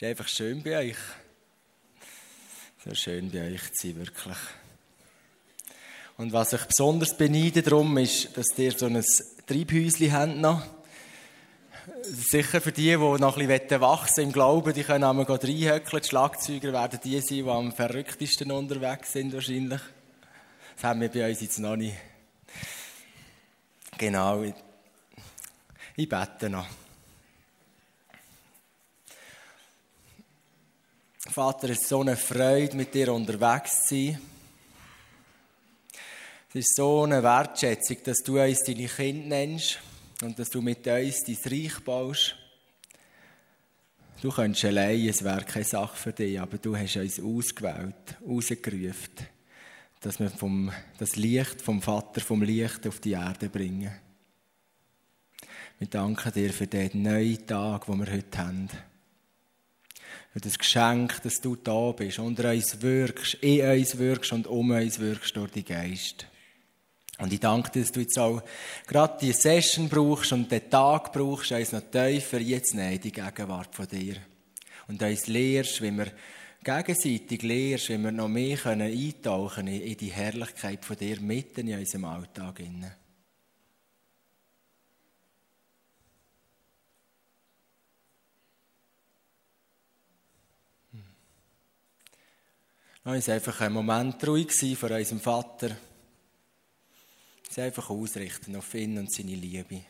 ist einfach schön bei euch. So schön bei euch zu sein, wirklich. Und was ich besonders beneide darum ist, dass ihr so ein Treibhäuschen habt noch. Sicher für die, die noch ein bisschen wachsen im Glauben, die können einmal reinhöckeln. Die Schlagzeuger werden die sein, die am verrücktesten unterwegs sind wahrscheinlich. Das haben wir bei uns jetzt noch nicht. Genau. Ich bete noch. Vater, es ist so eine Freude, mit dir unterwegs zu sein. Es ist so eine Wertschätzung, dass du uns deine Kinder nennst und dass du mit uns dein Reich baust. Du könntest allein, es wäre keine Sache für dich, aber du hast uns ausgewählt, rausgerufen, dass wir vom, das Licht vom Vater, vom Licht auf die Erde bringen. Wir danken dir für den neuen Tag, den wir heute haben. Für das Geschenk, dass du da bist, unter uns wirkst, in uns wirkst und um uns wirkst durch die Geist. Und ich danke dir, dass du jetzt auch gerade die Session brauchst und den Tag brauchst, uns noch tiefer jetzt nehmen, die Gegenwart von dir. Und uns lehrst, wie wir gegenseitig lehrst, wie wir noch mehr können eintauchen in die Herrlichkeit von dir mitten in unserem Alltag. Hm. Lass uns einfach einen Moment ruhig sein vor unserem Vater sie einfach ausrichten auf ihn und seine Liebe.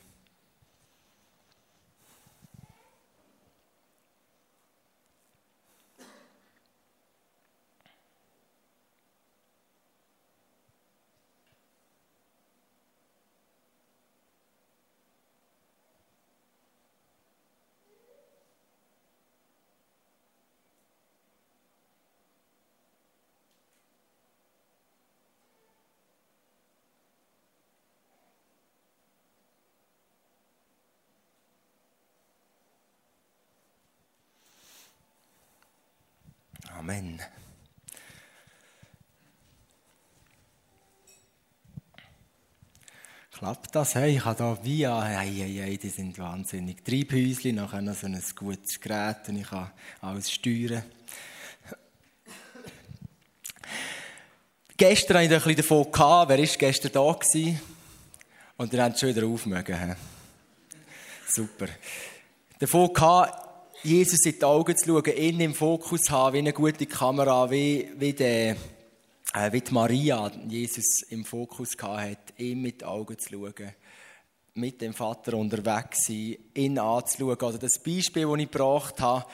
Klappt das? Hey, ich habe hier Via, hey, hey, hey, die sind wahnsinnig. Drei Häuschen, nachher so ein gutes Gerät und ich kann alles steuern. Gestern hatte ich ein bisschen davon, gehabt, wer war gestern da gewesen? Und haben sie schon wieder aufmögen. Super. Davon gehabt, Jesus in die Augen zu schauen, ihn im Fokus zu haben, wie eine gute Kamera, wie, wie, der, äh, wie die Maria Jesus im Fokus hat, ihm mit Augen zu schauen, mit dem Vater unterwegs sein, ihn anzuschauen. Also das Beispiel, das ich gebracht habe,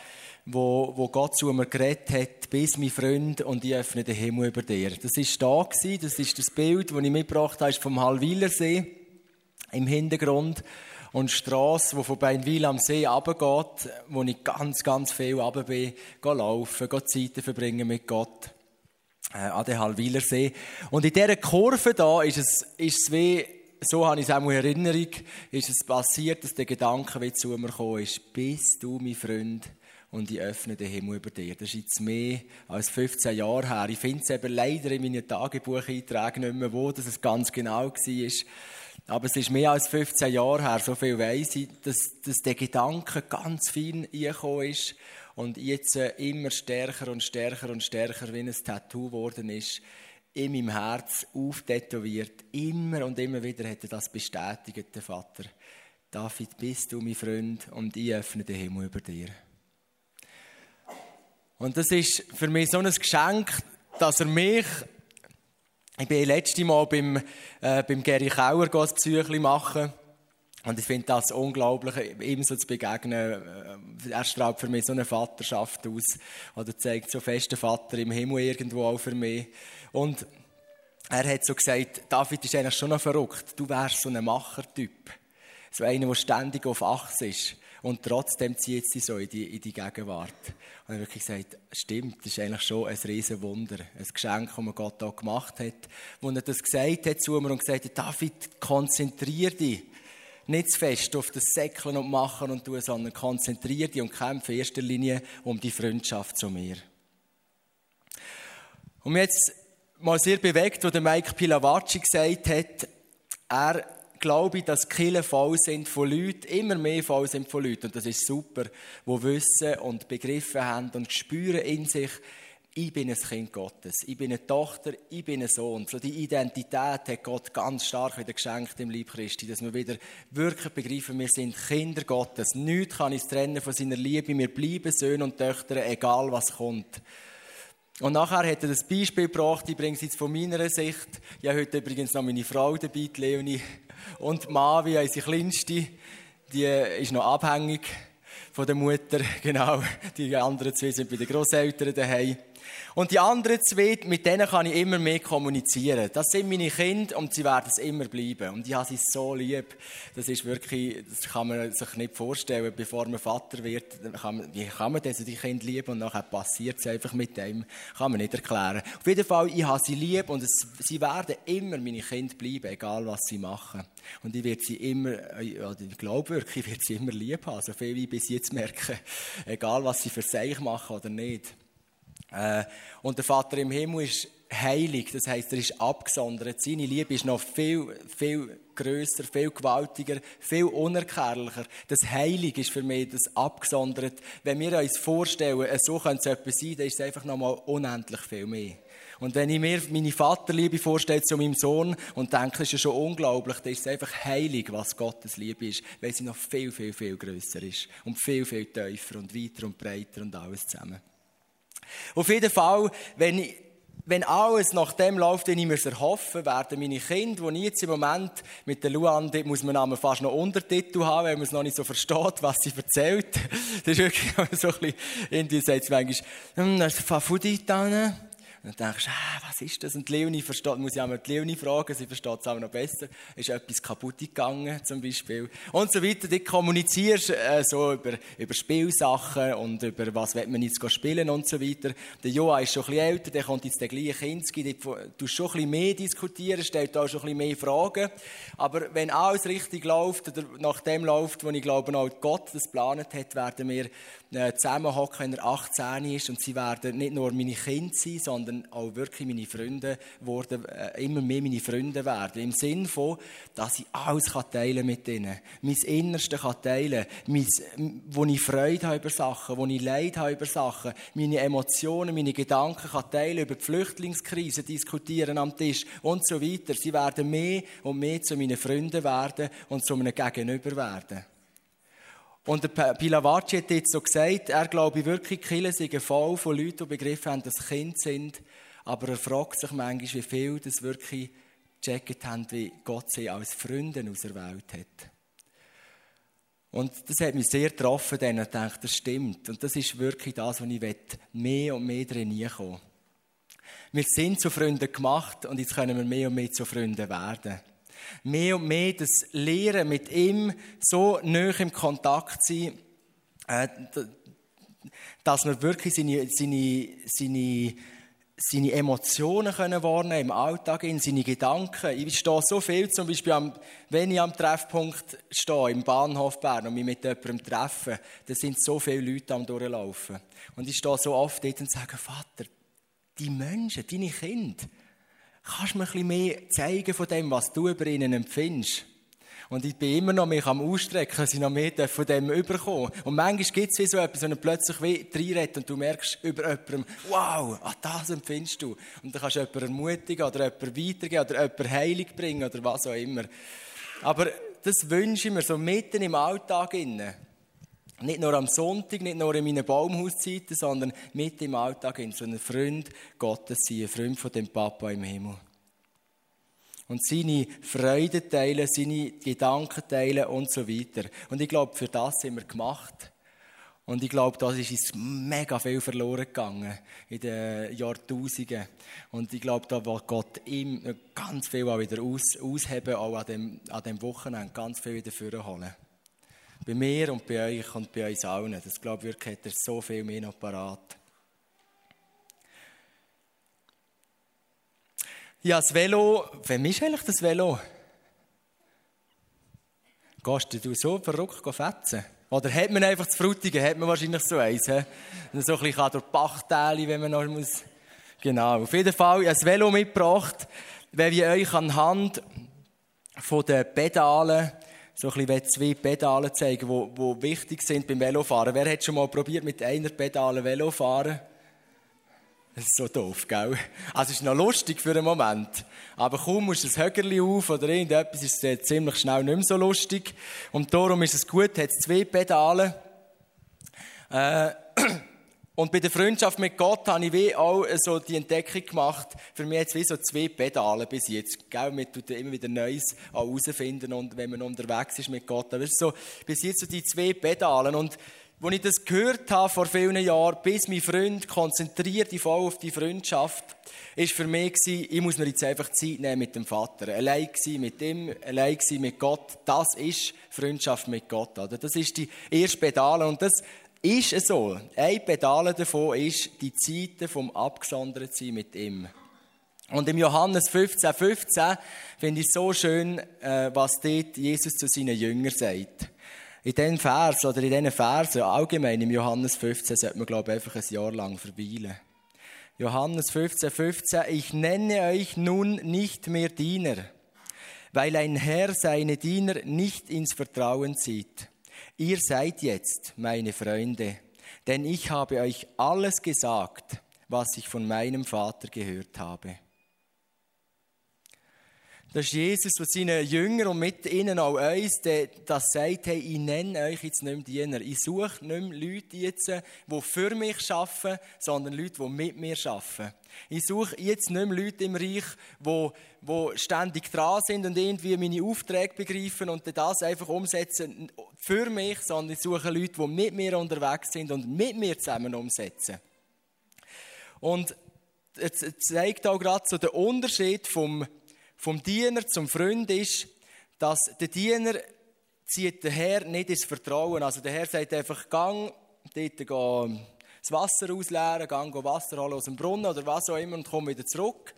wo, wo Gott zu mir geredet hat, bis mein Freund und ich öffne den Himmel über dir. Das ist da gewesen, das ist das Bild, das ich mitgebracht habe, ist vom Hallwilersee im Hintergrund und die Strasse, die von Beinwil am See runtergeht, wo ich ganz, ganz viel runter bin, laufen, Zeiten verbringen mit Gott an den Halwiler See. Und in dieser Kurve da ist es, ist es wie, so habe ich es auch in Erinnerung, ist es passiert, dass der Gedanke wie zu mir gekommen ist, bist du mein Freund und ich öffne den Himmel über dir. Das ist jetzt mehr als 15 Jahre her. Ich finde es eben leider in meinen Tagebucheinträgen nicht mehr, wo das ganz genau war. Aber es ist mehr als 15 Jahre her, so viel weiss ich, dass, dass der Gedanke ganz fein eingekommen ist und jetzt äh, immer stärker und stärker und stärker wie ein Tattoo geworden ist, in meinem Herz auftätowiert. Immer und immer wieder hat er das bestätigt, der Vater. David, bist du mein Freund und ich öffne den Himmel über dir. Und das ist für mich so ein Geschenk, dass er mich ich bin letztes Mal beim, äh, beim Gary Kauer Psychli machen. Und ich finde das unglaublich, ihm so zu begegnen. Äh, er strahlt für mich so eine Vaterschaft aus. Oder zeigt so festen Vater im Himmel irgendwo auch für mich. Und er hat so gesagt, David ist eigentlich schon noch verrückt. Du wärst so ein Machertyp. So einer, der ständig auf Achse ist. Und trotzdem zieht sie so in die, in die Gegenwart. Und ich wirklich gesagt, stimmt, das ist eigentlich schon ein riesen Wunder. Ein Geschenk, das Gott da gemacht hat. Wo er das gesagt hat zu mir und gesagt hat, David, konzentrier dich. Nicht zu fest auf das Säckeln und Machen und tun, sondern konzentrier dich und kämpfe in erster Linie um die Freundschaft zu mir. Und mich jetzt mal sehr bewegt, wo der Mike Pilavacci gesagt hat, er glaube dass Kirchen voll sind von Leuten, immer mehr voll sind von Leuten. Und das ist super, die wissen und begriffen haben und spüren in sich, ich bin ein Kind Gottes, ich bin eine Tochter, ich bin ein Sohn. So die Identität hat Gott ganz stark wieder geschenkt im Lieb Christi, dass wir wieder wirklich begreifen, wir sind Kinder Gottes. Nichts kann uns trennen von seiner Liebe. Wir bleiben Söhne und Töchter, egal was kommt. Und nachher hat er das Beispiel gebracht, ich bringe es jetzt von meiner Sicht. Ich habe heute übrigens noch meine Frau dabei, die Leonie. Und Mavi, unsere Kleinste, die ist noch abhängig von der Mutter, genau. Die anderen zwei sind bei den Großeltern daheim. Und die anderen zwei, mit denen kann ich immer mehr kommunizieren. Das sind meine Kinder und sie werden es immer bleiben. Und ich habe sie so lieb. Das ist wirklich, das kann man sich nicht vorstellen, bevor man Vater wird. Kann man, wie kann man diese die Kinder lieben und nachher passiert es einfach mit dem? Kann man nicht erklären. Auf jeden Fall, ich habe sie lieb und es, sie werden immer meine Kinder bleiben, egal was sie machen. Und ich werde sie immer, ich glaube wirklich, ich werde sie immer lieb haben, so viel wie ich bis jetzt merke. Egal was sie für sich machen oder nicht. Äh, und der Vater im Himmel ist heilig, das heißt, er ist abgesondert. Seine Liebe ist noch viel, viel größer, viel gewaltiger, viel unerklärlicher. Das Heilig ist für mich das abgesondert. Wenn wir uns vorstellen, äh, so könnte es etwas sein, dann ist es einfach noch mal unendlich viel mehr. Und wenn ich mir meine Vaterliebe vorstelle zu meinem Sohn und denke, das ist ja schon unglaublich, dann ist es einfach heilig, was Gottes Liebe ist, weil sie noch viel, viel, viel größer ist. Und viel, viel tiefer und weiter und breiter und alles zusammen. Auf jeden Fall, wenn, ich, wenn alles nach dem läuft, wie ich mir erhoffe, werden meine Kinder, die ich jetzt im Moment mit der Luan, muss man fast noch Untertitel haben, weil man es noch nicht so versteht, was sie erzählt. Das ist wirklich so ein bisschen, irgendwie sagt es manchmal, hm, da ist Fafudit und dann denkst du, ah, was ist das? Und Leonie versteht, muss ich auch mal die Leonie fragen, sie versteht es auch noch besser. Ist etwas kaputt gegangen, zum Beispiel? Und so weiter. Du kommunizierst äh, so über, über Spielsachen und über was man jetzt spielen und so weiter. Der Joa ist schon ein bisschen älter, der kommt jetzt der gleiche Kinski, du schon ein bisschen mehr diskutieren, stellt auch schon ein bisschen mehr Fragen. Aber wenn alles richtig läuft, oder nach dem läuft, wo ich glaube, auch Gott das geplant hat, werden wir zusammenhocken, wenn er 18 ist und sie werden nicht nur meine Kinder sein, sondern auch wirklich meine Freunde worden, äh, immer mehr meine Freunde werden. Im Sinn von, dass ich alles teilen kann mit ihnen. Mein Innerste kann teilen. Mein, wo ich Freude habe über Sachen, wo ich Leid habe über Sachen, meine Emotionen, meine Gedanken kann teilen, über die Flüchtlingskrise diskutieren am Tisch und so weiter. Sie werden mehr und mehr zu meinen Freunden werden und zu einem Gegenüber werden. Und der Pilavacci hat jetzt so gesagt, er glaube wirklich, Kirche sind voll von Leuten, die begriffen haben, dass Kinder sind. Aber er fragt sich manchmal, wie viel das wirklich gecheckt haben, wie Gott sie als Freunde auserwählt hat. Und das hat mich sehr getroffen, denn ich dachte, das stimmt. Und das ist wirklich das, was ich mehr und mehr drin kommen Wir sind zu Freunden gemacht und jetzt können wir mehr und mehr zu Freunden werden mehr und mehr das Lehren mit ihm so nah im Kontakt sein, äh, dass wir wirklich seine, seine, seine, seine Emotionen können wahrnehmen im Alltag, in seine Gedanken. Ich stehe so viel, zum Beispiel, am, wenn ich am Treffpunkt stehe, im Bahnhof Bern und mich mit jemandem treffe, da sind so viele Leute am durchlaufen. Und ich stehe so oft dort und sage, Vater, die Menschen, deine Kinder, kannst du mir ein bisschen mehr zeigen von dem, was du über ihnen empfindest? Und ich bin immer noch mich am Ausstrecken, dass ich noch mehr von dem überkomme. Und manchmal gibt es wie so etwas, wenn du plötzlich wie reinredet und du merkst über jemandem, wow, ah, das empfindest du. Und dann kannst du jemanden ermutigen oder jemanden weitergeben oder jemanden Heilig bringen oder was auch immer. Aber das wünsche ich mir so mitten im Alltag innen. Nicht nur am Sonntag, nicht nur in meinen Baumhauszeiten, sondern mit im Alltag in so ein Freund Gottes sein, ein Freund von dem Papa im Himmel. Und seine Freude teilen, seine Gedanken teilen und so weiter. Und ich glaube, für das sind wir gemacht. Und ich glaube, da ist uns mega viel verloren gegangen in den Jahrtausenden. Und ich glaube, da will Gott ihm ganz viel auch wieder aus, ausheben, auch an dem, an dem Wochenende, ganz viel wieder vorholen. Bei mir und bei euch und bei uns allen. Das glaube ich wirklich, hat er so viel mehr noch parat. Ja, das Velo, wem ist eigentlich das Velo? Gehst du so verrückt fetzen? Oder hat man einfach zu Frutigen, hat man wahrscheinlich so eins, he? So ein bisschen durch Bachtäle, wenn man noch muss. Genau. Auf jeden Fall, ich habe das Velo mitgebracht, weil ich euch anhand von den Pedalen so ein bisschen zwei Pedalen zeigen, die, die wichtig sind beim Velofahren. Wer hat schon mal probiert, mit einer Pedale Velofahren? Das ist so doof, gell? Also, es ist noch lustig für einen Moment. Aber kaum musst du ein Högerli auf oder irgendetwas, ist es ziemlich schnell nicht mehr so lustig. Und darum ist es gut, hat es zwei Pedale. Äh, und bei der Freundschaft mit Gott habe ich wie auch so die Entdeckung gemacht, für mich jetzt wie so zwei Pedale bis jetzt. Gell? Man tut immer wieder Neues herausfinden und wenn man unterwegs ist mit Gott. Aber es ist so, bis jetzt so die zwei Pedalen. Und als ich das gehört habe vor vielen Jahren, bis mein Freund konzentriert ich voll auf die Freundschaft, ist für mich gewesen, ich muss mir jetzt einfach Zeit nehmen mit dem Vater. Allein sein mit ihm, allein sein mit Gott. Das ist Freundschaft mit Gott, oder? Das ist die erste Pedale und das ist es so. Ein Pedal davon ist die Zeiten vom Abgesondertsein mit ihm. Und im Johannes 15, 15 finde ich so schön, äh, was dort Jesus zu seinen Jüngern sagt. In diesen Vers oder in diesen Versen, allgemein im Johannes 15, sollte man, glaube ich, einfach ein Jahr lang verweilen. Johannes 15, 15, ich nenne euch nun nicht mehr Diener, weil ein Herr seine Diener nicht ins Vertrauen zieht. Ihr seid jetzt meine Freunde, denn ich habe euch alles gesagt, was ich von meinem Vater gehört habe. Das ist Jesus, der seinen Jüngern und mit ihnen auch uns, das sagt, hey, ich nenne euch jetzt nicht mehr Diener. Ich suche nicht mehr Leute jetzt, die für mich arbeiten, sondern Leute, die mit mir arbeiten. Ich suche jetzt nicht mehr Leute im Reich, die, die ständig dran sind und irgendwie meine Aufträge begreifen und das einfach umsetzen für mich, sondern ich suche Leute, die mit mir unterwegs sind und mit mir zusammen umsetzen. Und es zeigt auch gerade so den Unterschied vom vom Diener zum Freund ist, dass der Diener zieht der Herr nicht ins Vertrauen. Also der Herr sagt einfach, gang, dort geh das Wasser ausleeren, gang Wasser holen aus dem Brunnen oder was auch immer und komm wieder zurück.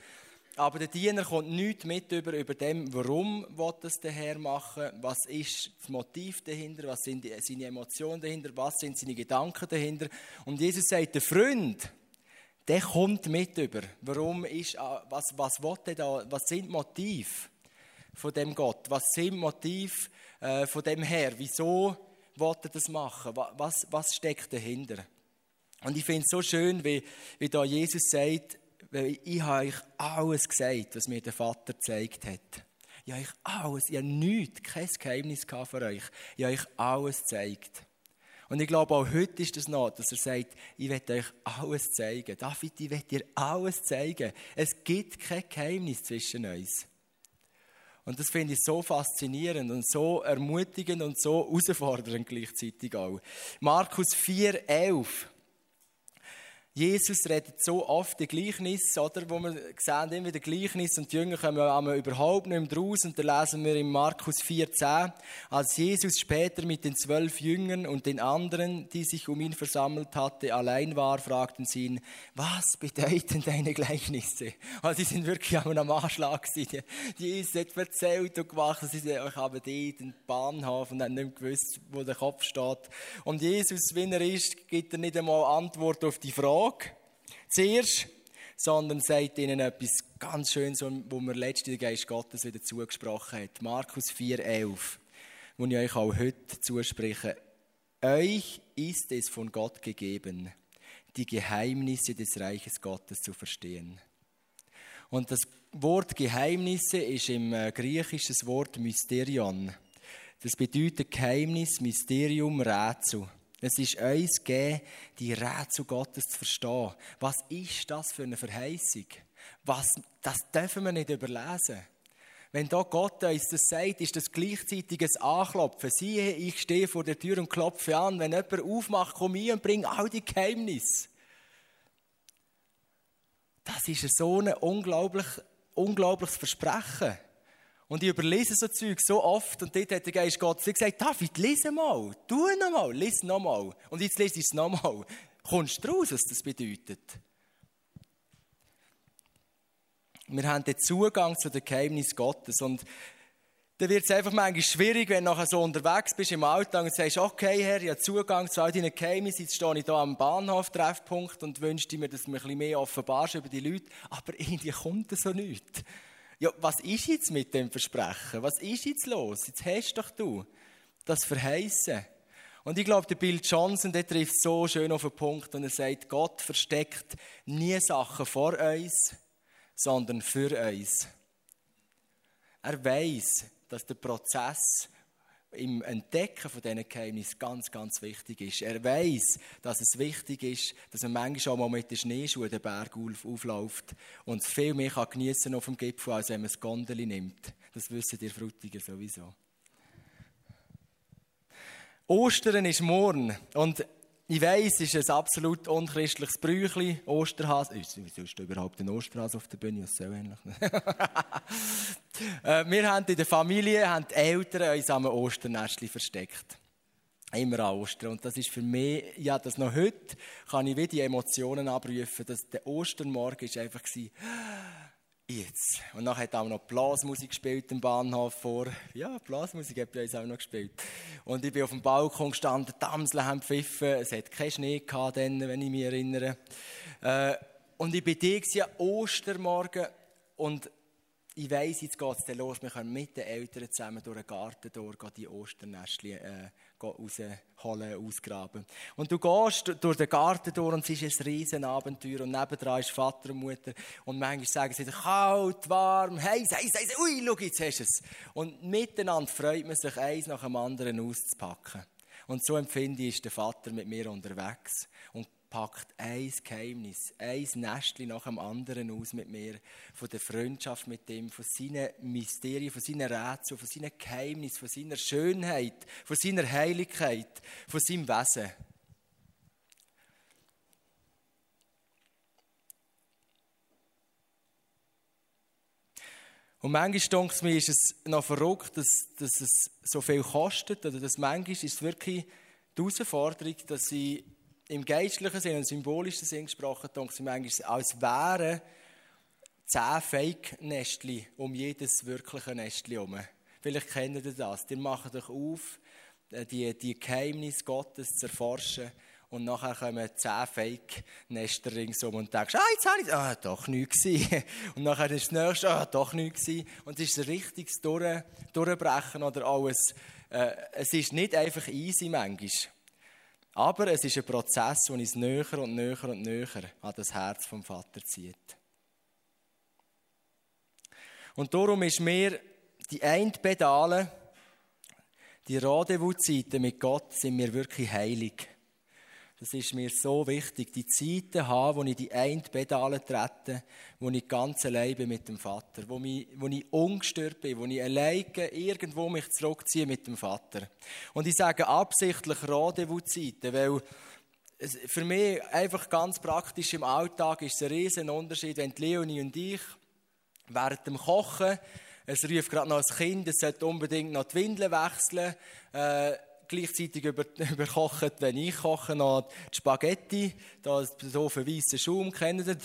Aber der Diener kommt nichts mit über, über dem, warum das der Herr machen was ist das Motiv dahinter, was sind seine Emotionen dahinter, was sind seine Gedanken dahinter. Und Jesus sagt, der Freund, der kommt mit über. Warum ist, äh, was, was will da, was sind Motive von dem Gott? Was sind Motive äh, von dem Herr? Wieso will er das machen? Was, was steckt dahinter? Und ich finde es so schön, wie, wie da Jesus sagt, ich habe euch alles gesagt, was mir der Vater gezeigt hat. Ich habe euch alles, ich habe nichts, kein Geheimnis für euch. Ich habe euch alles gezeigt. Und ich glaube, auch heute ist das noch, dass er sagt, ich werde euch alles zeigen. David, ich werde dir alles zeigen. Es gibt kein Geheimnis zwischen uns. Und das finde ich so faszinierend und so ermutigend und so herausfordernd gleichzeitig auch. Markus 4, 11. Jesus redet so oft die Gleichnis, oder? Wo wir sehen immer die Gleichnis und die Jünger kommen überhaupt nicht mehr raus. Und da lesen wir in Markus 4,10, als Jesus später mit den zwölf Jüngern und den anderen, die sich um ihn versammelt hatte, allein war, fragten sie ihn, was bedeuten deine Gleichnisse? Also, sie sind wirklich am Anschlag gewesen. Jesus hat erzählt und gemacht, sie sagen, ich habe dort Bahnhof und haben nicht gewusst, wo der Kopf steht. Und Jesus, wenn er ist, gibt er nicht einmal Antwort auf die Frage zuerst, sondern sagt ihnen etwas ganz Schönes, wo mir letztens der Geist Gottes wieder zugesprochen hat. Markus 4,11, wo ich euch auch heute zuspreche. Euch ist es von Gott gegeben, die Geheimnisse des Reiches Gottes zu verstehen. Und das Wort Geheimnisse ist im äh, Griechischen Wort Mysterion. Das bedeutet Geheimnis, Mysterium, Rätsel. Es ist uns gegeben, die Rätsel Gottes zu verstehen. Was ist das für eine Verheißung? Was, das dürfen wir nicht überlesen. Wenn da Gott uns das sagt, ist das gleichzeitig ein Anklopfen. Siehe, ich stehe vor der Tür und klopfe an. Wenn jemand aufmacht, komm ich und bring all die Geheimnisse. Das ist so ein unglaublich, unglaubliches Versprechen. Und ich überlese so Zeug so oft und dort hat der Geist Gott gesagt, David, lese mal, tu nochmal, lies nochmal. Und jetzt lese ich es nochmal. Kommst du raus, was das bedeutet? Wir haben den Zugang zu den Geheimnissen Gottes und dann wird es einfach manchmal schwierig, wenn du nachher so unterwegs bist im Alltag und sagst, okay Herr, ich habe Zugang zu all deinen Geheimnissen, jetzt stehe ich hier am Bahnhof-Treffpunkt und wünschte mir, dass du mir ein bisschen mehr offenbarst über die Leute, aber irgendwie kommt das so nicht. Ja, was ist jetzt mit dem Versprechen? Was ist jetzt los? Jetzt hast doch du das Verheißen. Und ich glaube, der Bill Johnson, der trifft so schön auf den Punkt und er sagt, Gott versteckt nie Sachen vor uns, sondern für uns. Er weiß, dass der Prozess im Entdecken von diesen Geheimnissen ganz, ganz wichtig ist. Er weiß, dass es wichtig ist, dass man manchmal auch mal mit den Schneeschuhen den Berg aufläuft und viel mehr kann geniessen auf dem Gipfel, als wenn man das Gondeli nimmt. Das wissen die Frutiger sowieso. Ostern ist morgen und ich weiss, es ist ein absolut unchristliches Brüchli, Osterhase. Wieso ist da überhaupt ein Osterhase auf der Bühne? Das ist so ähnlich. Äh, wir haben in der Familie, haben die Eltern uns am Osternestli versteckt. Immer an Ostern. Und das ist für mich, ja, das noch heute, kann ich wieder die Emotionen abrufen, dass der Ostermorgen ist einfach war, Jetzt. Und dann hat auch noch Blasmusik gespielt im Bahnhof vor. Ja, Blasmusik hat bei uns auch noch gespielt. Und ich bin auf dem Balkon gestanden, die Amsel haben pfiffen, es hat keinen Schnee gehabt dann, wenn ich mich erinnere. Äh, und ich bin da Ostermorgen und ich weiss, jetzt geht es los, wir können mit den Eltern zusammen durch den Garten durch die Osternestchen äh, rausholen, ausgraben. Und du gehst durch den Garten durch und es ist ein riesen Abenteuer und nebendran ist Vater und Mutter und manchmal sagen sie kalt, warm, heiß, heiß, heiß, ui, schau, jetzt hast du es. Und miteinander freut man sich, eins nach dem anderen auszupacken. Und so empfinde ich, ist der Vater mit mir unterwegs und packt ein Geheimnis, ein Nestchen nach dem anderen aus mit mir, von der Freundschaft mit ihm, von seinen Mysterien, von seinen Rätseln, von seinen Geheimnissen, von seiner Schönheit, von seiner Heiligkeit, von seinem Wesen. Und manchmal denke mir, ist es noch verrückt, dass, dass es so viel kostet, oder dass manchmal ist es wirklich die Herausforderung, dass ich im geistlichen Sinn und symbolischen Sinn gesprochen, denke ich manchmal, als wären zehn Fake-Nestchen um jedes wirkliche Nestchen herum. Vielleicht kennt ihr das. Die machen euch auf, äh, die, die Geheimnisse Gottes zu erforschen. Und nachher kommen zehn Fake-Nester ringsum und denkst, ah, jetzt habe ich, ah, doch nichts. Und nachher ist das nächste, ah, doch nichts. Und es ist ein richtiges Durch, Durchbrechen oder alles. Äh, es ist nicht einfach easy manchmal. Aber es ist ein Prozess, der uns näher und näher und näher an das Herz vom Vater zieht. Und darum ist mir die Endpedale, die Rendezvous-Zeiten mit Gott, sind mir wirklich heilig. Das ist mir so wichtig, die Zeiten haben, wo ich die Endpedale trete, wo ich ganz allein bin mit dem Vater, wo, mich, wo ich ungestört bin, wo ich alleine irgendwo mich zurückziehe mit dem Vater. Und ich sage absichtlich Rendezvous-Zeiten, weil für mich einfach ganz praktisch im Alltag ist es ein riesen Unterschied, wenn Leonie und ich während dem Kochen es ruft gerade noch ein Kind, es sollte unbedingt noch die Windeln wechseln. Äh, gleichzeitig über, überkocht, wenn ich koche, noch die Spaghetti, da so auf weißen Schaum, kennt ihr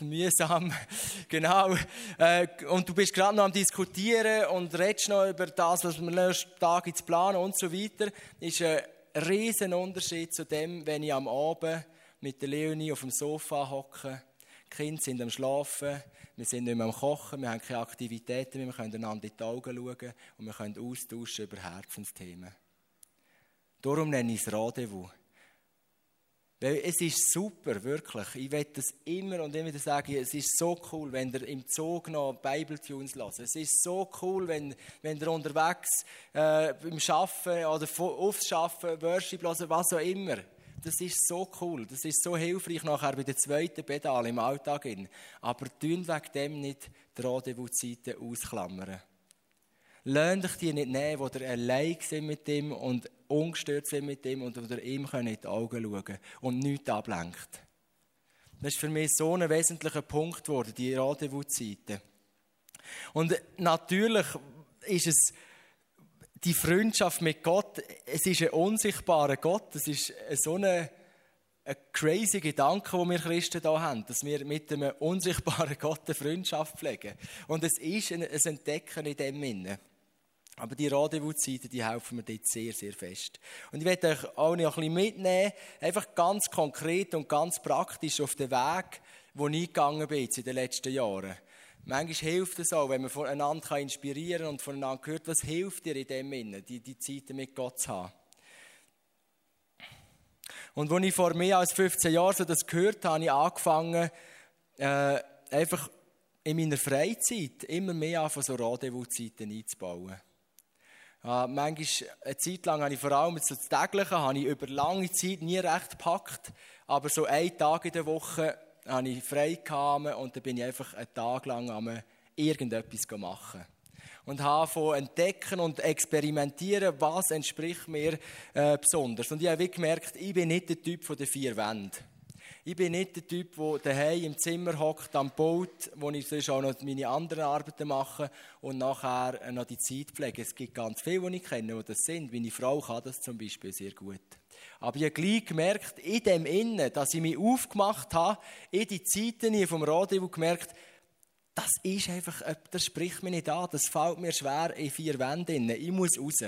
mühsam, genau. Äh, und du bist gerade noch am diskutieren und redest noch über das, was wir nächsten Tag ins planen und so weiter. Ist ein riesen Unterschied zu dem, wenn ich am Abend mit der Leonie auf dem Sofa hocke. Die Kinder sind am Schlafen, wir sind nicht mehr am Kochen, wir haben keine Aktivitäten mehr, wir können einander in die Augen schauen und wir können austauschen über Herzensthemen. Darum nenne ich es Rendezvous. Weil es ist super, wirklich. Ich werde das immer und immer wieder sagen, es ist so cool, wenn ihr im Zug noch Bible-Tunes lasst. Es ist so cool, wenn, wenn ihr unterwegs äh, beim Arbeiten oder aufs Arbeiten Worship hört, was auch immer. Das ist so cool, das ist so hilfreich nachher bei der zweiten Pedal im Alltag. Aber tun wegen dem nicht die Rendezvous-Zeiten ausklammern. Lasst euch die nicht nehmen, die ihr allein sind mit ihm und ungestört sind mit ihm und ihr ihm in die Augen schauen und nichts ablenkt. Das ist für mich so ein wesentlicher Punkt geworden, die Rendezvous-Zeiten. Und natürlich ist es die Freundschaft mit Gott, es ist ein unsichtbarer Gott, es ist so eine, ein crazy Gedanke, den wir Christen hier haben, dass wir mit einem unsichtbaren Gott eine Freundschaft pflegen. Und es ist ein Entdecken in dem Sinne. Aber die Rendezvous-Zeiten, die helfen mir dort sehr, sehr fest. Und ich werde euch auch noch ein bisschen mitnehmen, einfach ganz konkret und ganz praktisch auf den Weg, wo ich gegangen bin in den letzten Jahren. Manchmal hilft es auch, wenn man voneinander inspirieren kann und voneinander hört, was hilft dir in dem Innen, die, die Zeit mit Gott zu haben. Und als ich vor mehr als 15 Jahren so das gehört habe, habe ich angefangen, äh, einfach in meiner Freizeit immer mehr von so Rendezvous-Zeiten einzubauen. Äh, manchmal, eine Zeit lang habe ich vor allem so das Tägliche, habe ich über lange Zeit nie recht gepackt, aber so einen Tag in der Woche habe ich frei gehabt und dann bin ich einfach einen Tag lang am irgendetwas machen und habe von entdecken und experimentieren, was entspricht mir äh, besonders. Und ich habe gemerkt, ich bin nicht der Typ von den vier Wänden. Ich bin nicht der Typ, der daheim im Zimmer hockt, am Boot, wo ich sonst auch noch meine anderen Arbeiten mache und nachher noch die Zeit pflege. Es gibt ganz viele, die ich kenne, die das sind. Meine Frau kann das zum Beispiel sehr gut. Aber ich habe gleich gemerkt, in dem Innen, dass ich mich aufgemacht habe, in die Zeiten vom Radio gemerkt, das ist einfach, das spricht mich nicht an, das fällt mir schwer in vier Wänden. Ich muss raus.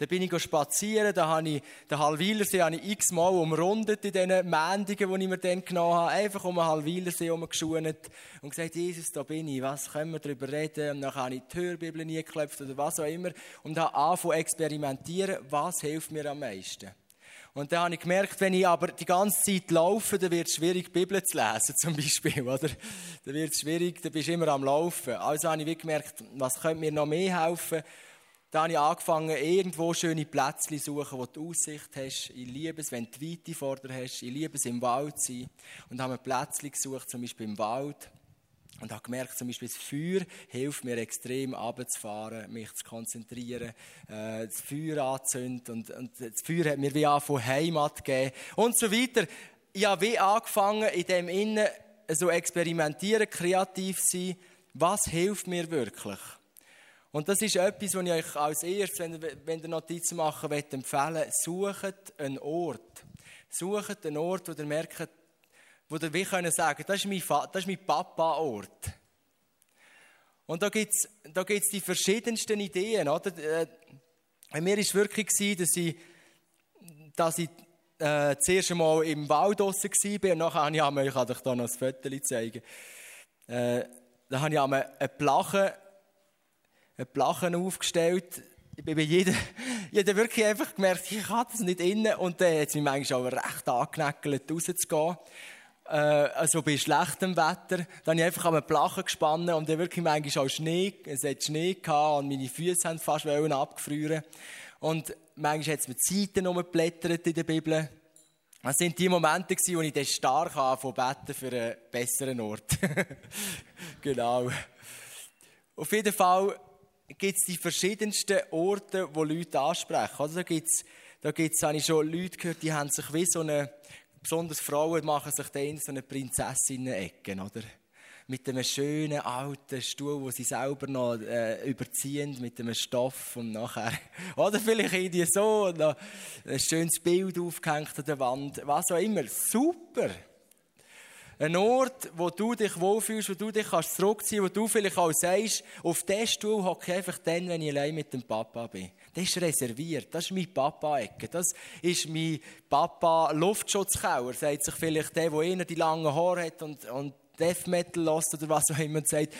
Dann bin ich spazieren, da habe ich den Halwilersee habe ich x-mal umrundet in diesen Mendungen, die ich mir dann genommen habe. Einfach um den Halwilersee herumgeschonet und gesagt, Jesus, da bin ich, was können wir darüber reden? Und dann habe ich die Hörbibel nie geklopft oder was auch immer und habe angefangen zu experimentieren, was hilft mir am meisten. Und dann habe ich gemerkt, wenn ich aber die ganze Zeit laufe, dann wird es schwierig, die Bibel zu lesen, zum Beispiel, oder? Dann wird es schwierig, dann bist du immer am Laufen. Also habe ich gemerkt, was könnte mir noch mehr helfen? Dann habe ich angefangen, irgendwo schöne Plätzchen zu suchen, wo du Aussicht hast. Ich liebe es, wenn du Weite vor dir hast. Ich liebe es, im Wald zu sein. Und habe mir Plätzchen gesucht, zum Beispiel im Wald. Und habe gemerkt, zum Beispiel das Feuer hilft mir extrem, runterzufahren, mich zu konzentrieren, äh, das Feuer anzünden und, und das Feuer hat mir wie von Heimat gegeben und so weiter. Ich habe wie angefangen, in dem Innen so experimentieren, kreativ sein. Was hilft mir wirklich? Und das ist etwas, was ich euch als erstes, wenn wenn ihr Notizen machen wollt, empfehlen Sucht einen Ort. Sucht einen Ort, wo ihr merkt, wo ihr wie können sagen, das ist mein, das ist mein Papa-Ort. Und da gibt's, da gibt's die verschiedensten Ideen, oder? Äh, bei mir war es wirklich, dass ich, dass ich äh, zuerst einmal im Wald draussen war und nachher habe ich ich kann euch da noch ein Foto zeigen, äh, da habe ich einmal eine Plache, eine Plache aufgestellt, ich bin bei jedem, jeder wirklich einfach gemerkt, ich habe das nicht innen und dann hat es mich manchmal auch recht angenäckelt, rauszugehen äh, also bei schlechtem Wetter, dann habe ich einfach am Plachen gespannt und dann wirklich manchmal auch Schnee, es hat Schnee gehabt und meine Füße haben fast abgefrieren. Und manchmal hat es mit Zeiten rumgeblättert in der Bibel. Das sind die Momente wo ich dann stark von beten für einen besseren Ort. genau. Auf jeden Fall gibt es die verschiedensten Orte, wo Leute ansprechen. Also da gibt's, da gibt's, habe ich schon Leute gehört, die haben sich wie so eine besonders Frauen machen sich dann so eine Prinzessinnen-Ecke, oder? Mit einem schönen alten Stuhl, wo sie selber noch äh, überziehen, mit einem Stoff und nachher, oder vielleicht irgendwie so, ein schönes Bild aufgehängt an der Wand, was auch immer. Super! Ein Ort, wo du dich wohlfühlst, wo du dich kannst zurückziehen, wo du vielleicht auch sagst, auf diesen Stuhl hocke ich einfach dann, wenn ich allein mit dem Papa bin. Das ist reserviert. Das ist mein Papa-Ecke. Das ist mein Papa-Luftschutzkauer, sagt sich vielleicht der, der eher die langen Haare hat und, und Death Metal lässt oder was auch immer sagt.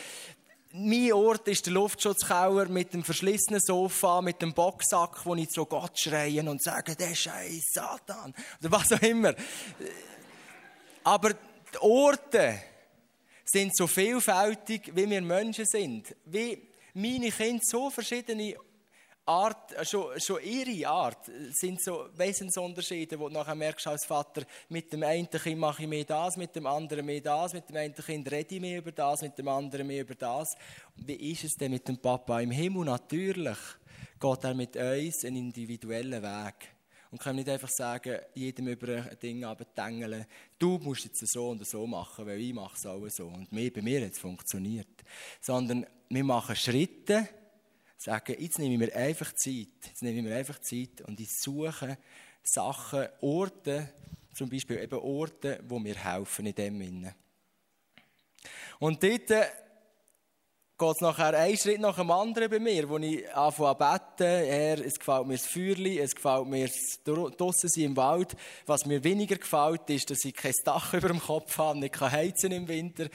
Mein Ort ist der Luftschutzkauer mit dem verschlissenen Sofa, mit dem Boxsack, wo ich zu Gott schreien und sage, der Scheiß Satan. Oder was auch immer. Aber die Orte sind so vielfältig, wie wir Menschen sind. Wie meine Kinder so verschiedene Art, schon, schon ihre Art sind so Wesensunterschiede, wo du nachher merkst als Vater, mit dem einen Kind mache ich mehr das, mit dem anderen mehr das, mit dem einen Kind rede ich mehr über das, mit dem anderen mehr über das. Wie ist es denn mit dem Papa im Himmel? Natürlich geht er mit uns einen individuellen Weg. Und kann nicht einfach sagen, jedem über ein Ding abdengeln, du musst jetzt so und so machen, weil ich mache es auch so. Und bei mir hat es funktioniert. Sondern wir machen Schritte, sagen, jetzt nehme ich mir einfach Zeit. Jetzt nehme ich mir einfach Zeit und ich suche Sachen, Orte, zum Beispiel eben Orte, wo mir helfen in dem Sinne. Und dort geht es nachher einen Schritt nach dem anderen bei mir, wo ich anfange zu beten, Herr, es gefällt mir das Feuerli, es gefällt mir das draussen im Wald. Was mir weniger gefällt, ist, dass ich kein Dach über dem Kopf habe, nicht heizen im Winter.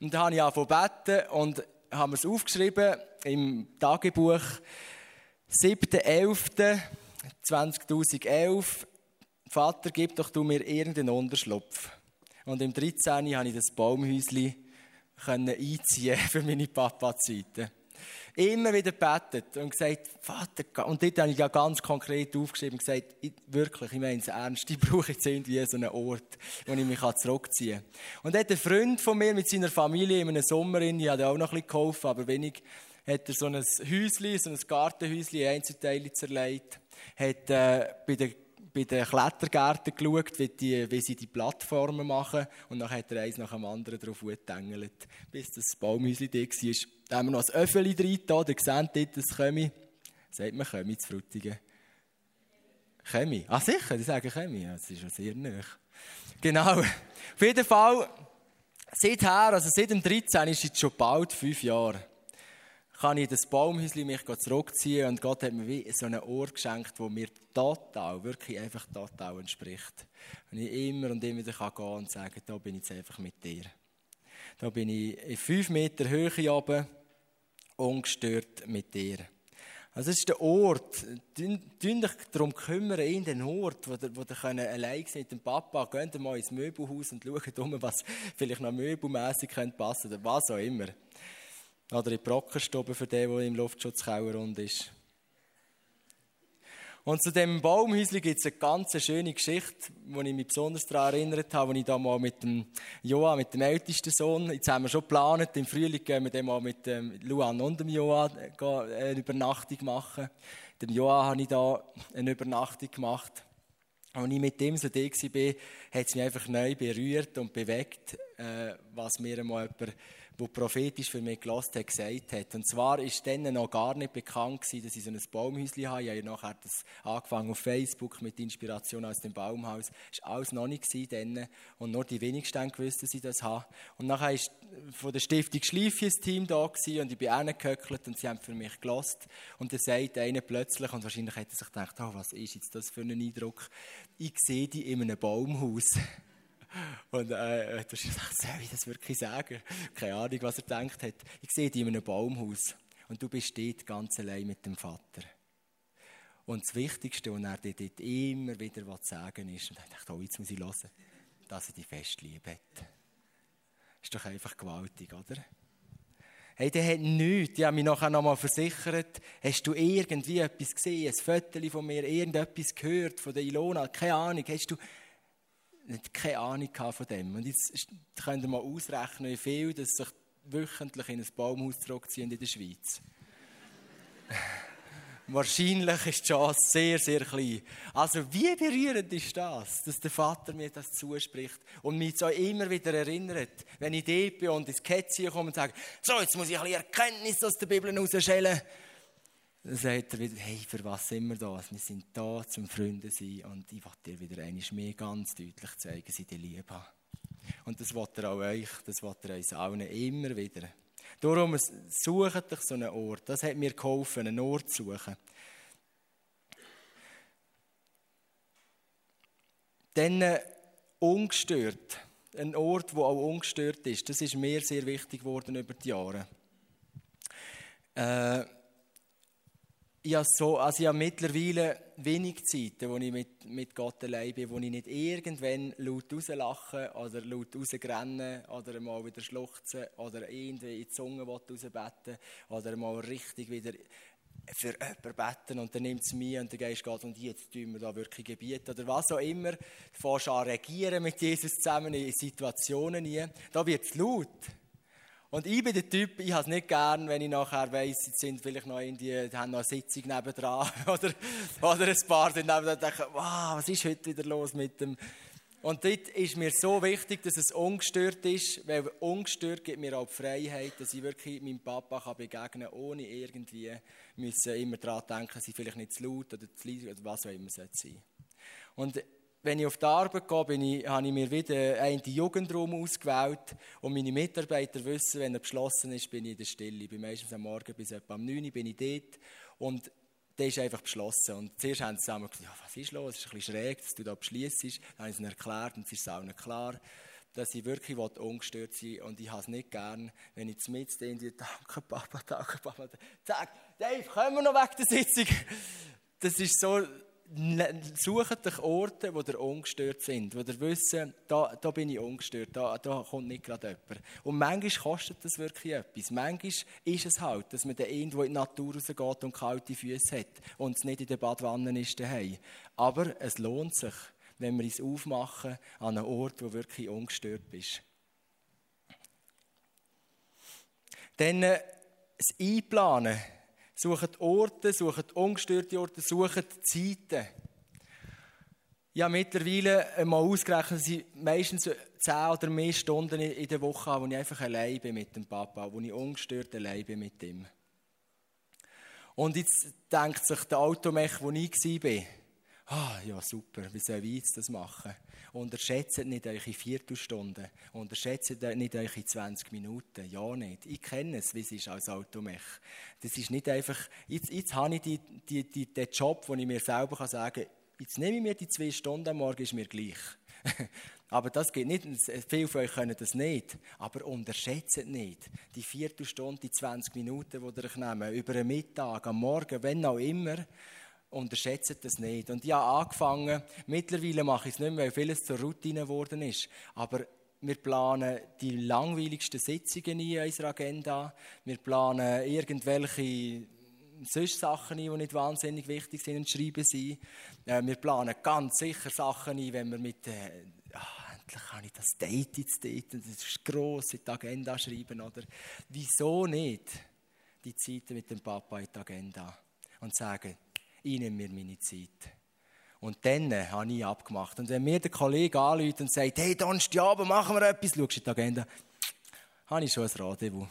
Und dann habe ich angefangen zu beten und haben wir es aufgeschrieben im Tagebuch. 7.11.2011 Vater, gib doch du mir irgendeinen Unterschlupf. Und im 13. habe ich das Baumhäuschen einziehen für meine Papa-Zeiten. Immer wieder betet und gesagt, Vater, und dort habe ich ja ganz konkret aufgeschrieben und gesagt, ich, wirklich, ich meine es ernst, ich brauche jetzt irgendwie so einen Ort, wo ich mich zurückziehen kann. Und dort ein Freund von mir mit seiner Familie in einem Sommer, ich habe auch noch ein bisschen geholfen, aber wenig, hat er so ein Häuschen, so ein Gartenhäuschen, Einzelteile zerlegt, hat äh, bei der bei den Klettergärten geschaut, wie, die, wie sie die Plattformen machen. Und dann hat er eins nach dem anderen drauf getängelt, bis das Baumhäuschen da war. Da haben wir noch ein Öffeli drin, da, ihr seht dort das Chemie. Sagt man Chemie zu Frutigen? Chemie? Ah, sicher, die sagen Chemie. Ja, das ist ja sehr nah. Genau. Auf jeden Fall, seither, also seit dem 13. ist es schon bald fünf Jahre kann ich das Baumhäuschen mich zurückziehen und Gott hat mir wie so einen Ort geschenkt, wo mir total, wirklich einfach total entspricht. Und ich immer und immer wieder kann gehen und sagen, da bin ich jetzt einfach mit dir. Da bin ich in fünf Meter Höhe oben, ungestört mit dir. Also das ist der Ort. Tun dich darum kümmern, in den Ort, wo ihr, wo ihr allein mit dem Papa, geht mal ins Möbelhaus und schaut um, was vielleicht noch möbelmässig passen könnte, oder was auch immer. Oder in die Brockenstube für den, der im Luftschutzkeller rund ist. Und zu dem Baumhäuschen gibt es eine ganz schöne Geschichte, die ich mich besonders daran erinnert habe, als ich da mal mit dem Joa, mit dem ältesten Sohn, jetzt haben wir schon geplant, im Frühling gehen wir dann mal mit dem Luan und dem Joa eine Übernachtung machen. Dem Joa habe ich da eine Übernachtung gemacht. Als ich mit dem so da war, hat es mich einfach neu berührt und bewegt, äh, was mir einmal jemand wo prophetisch für mich gelost hat, gesagt hat. Und zwar ist dann noch gar nicht bekannt gewesen, dass ich so ein Baumhäuschen habe. Ich habe nachher das angefangen auf Facebook mit Inspiration aus dem Baumhaus. Das war alles noch nicht dann. Und nur die wenigsten haben gewusst, dass ich das habe. Und nachher ist von der Stiftung Schleifi ein Team da gewesen und ich bin reingehöckelt und sie haben für mich gelost. Und dann sagt einer plötzlich, und wahrscheinlich hat er sich gedacht, oh, was ist jetzt das für ein Eindruck? Ich sehe die in einem Baumhaus. Und äh, du hast gesagt, soll ich das wirklich sagen? Keine Ahnung, was er gedacht hat. Ich sehe dich in einem Baumhaus und du bist dort ganz allein mit dem Vater. Und das Wichtigste, was er dir dort immer wieder sagen will, ist, und ich dachte, oh, jetzt muss ich hören, dass er dich fest lieb hat. Ist doch einfach gewaltig, oder? Hey, der hat nichts. Ich habe mich nachher nochmal versichert. Hast du irgendwie etwas gesehen? Ein Foto von mir? Irgendetwas gehört von der Ilona? Keine Ahnung. Hast du keine Ahnung von dem. Und jetzt könnt ihr mal ausrechnen, wie viel das sich wöchentlich in ein Baumhaus zurückziehen in der Schweiz. Wahrscheinlich ist die Chance sehr, sehr klein. Also, wie berührend ist das, dass der Vater mir das zuspricht und mich so immer wieder erinnert, wenn ich dort bin und ins Kätzchen komme und sage, so, jetzt muss ich ein bisschen Erkenntnis aus der Bibel rausschellen. Dann sagt er wieder, hey, für was sind wir da? Wir sind da zum Freunde sein und ich will dir wieder einmal mehr ganz deutlich zeigen, dass ich dich liebe. Und das will er auch euch, das will er uns allen immer wieder. Darum sucht euch so einen Ort. Das hat mir geholfen, einen Ort zu suchen. Dann äh, ungestört. Ein Ort, der auch ungestört ist. Das ist mir sehr wichtig geworden über die Jahre. Äh, ich habe, so, also ich habe mittlerweile wenig Zeiten, wo ich mit, mit Gott allein bin, wo ich nicht irgendwann laut rauslache oder laut rausrennen oder mal wieder schluchzen oder irgendwie in die Zunge rausbeten oder mal richtig wieder für jemanden beten und dann nimmt es mich und der Geist geht und jetzt tun wir da wirklich Gebiete oder was auch immer. Du fährst an regieren mit Jesus zusammen in Situationen hier. Da wird es laut. Und ich bin der Typ, ich habe es nicht gern, wenn ich nachher weiss, jetzt sind vielleicht noch in die, haben noch eine Sitzung nebendran oder, oder ein paar sind nebendran und denken, wow, was ist heute wieder los mit dem... Und dort ist mir so wichtig, dass es ungestört ist, weil ungestört gibt mir auch die Freiheit, dass ich wirklich meinem Papa kann begegnen kann, ohne irgendwie müssen immer daran denken, sie vielleicht nicht zu laut oder zu leise oder was auch immer sein Und wenn ich auf die Arbeit gehe, bin ich, habe ich mir wieder einen Jugendraum ausgewählt und meine Mitarbeiter wissen, wenn er beschlossen ist, bin ich in der Stille. Ich bin meistens am Morgen bis etwa um 9 Uhr bin ich dort und der ist einfach beschlossen. Und zuerst haben sie zusammen gesagt, ja, was ist los? Es ist ein bisschen schräg, dass du da beschließt. Dann haben sie ihnen erklärt und es ist allen klar, dass ich wirklich ungestört sein will. Und ich habe es nicht gern, wenn ich mit in die Danke, Papa, danke, Papa. Sag, Dave, kommen wir noch weg der Sitzung? Das ist so, sucht euch Orte, wo ihr ungestört sind, wo ihr wissen, da, da bin ich ungestört, da, da kommt nicht gerade jemand. Und manchmal kostet das wirklich etwas. Manchmal ist es halt, dass man dann irgendwo in die Natur rausgeht und kalte Füße hat und es nicht in der Badwanne ist daheim. Aber es lohnt sich, wenn wir es aufmachen an einem Ort, wo wirklich ungestört bist. Dann äh, das Einplanen Sucht Orte, sucht ungestörte Orte, sucht Zeiten. Ich habe mittlerweile mal ausgerechnet, ich meistens zehn oder mehr Stunden in der Woche wo ich einfach allein bin mit dem Papa, wo ich ungestört allein bin mit ihm. Und jetzt denkt sich der Automech, wo ich war, Ah, ja, super, wie soll ich jetzt das machen? Unterschätzt nicht eure Viertelstunden, unterschätzt nicht eure 20 Minuten, ja nicht. Ich kenne es, wie es ist als Automech. Das ist nicht einfach, jetzt, jetzt habe ich die, die, die, den Job, wo ich mir selber kann sagen kann, jetzt nehme ich mir die zwei Stunden am Morgen, ist mir gleich. aber das geht nicht, viele von euch können das nicht. Aber unterschätzt nicht die Viertelstunde, die 20 Minuten, die ihr euch nehmen, über den Mittag, am Morgen, wenn auch immer, unterschätzt das nicht. Und ich habe angefangen, mittlerweile mache ich es nicht mehr, weil vieles zur Routine geworden ist. Aber wir planen die langweiligsten Sitzungen in unserer Agenda. Wir planen irgendwelche sonst Sachen ein, die nicht wahnsinnig wichtig sind und schreiben sind. Äh, wir planen ganz sicher Sachen ein, wenn wir mit, äh, ach, endlich kann ich das Date jetzt date, das ist gross in die Agenda schreiben, oder? Wieso nicht die Zeit mit dem Papa in die Agenda? Und sagen, ich nehme mir meine Zeit. Und dann habe ich abgemacht. Und wenn mir der Kollege anruft und sagt, hey, Donnerstagabend machen wir etwas, schaust du die Agenda, habe ich schon ein Rendezvous.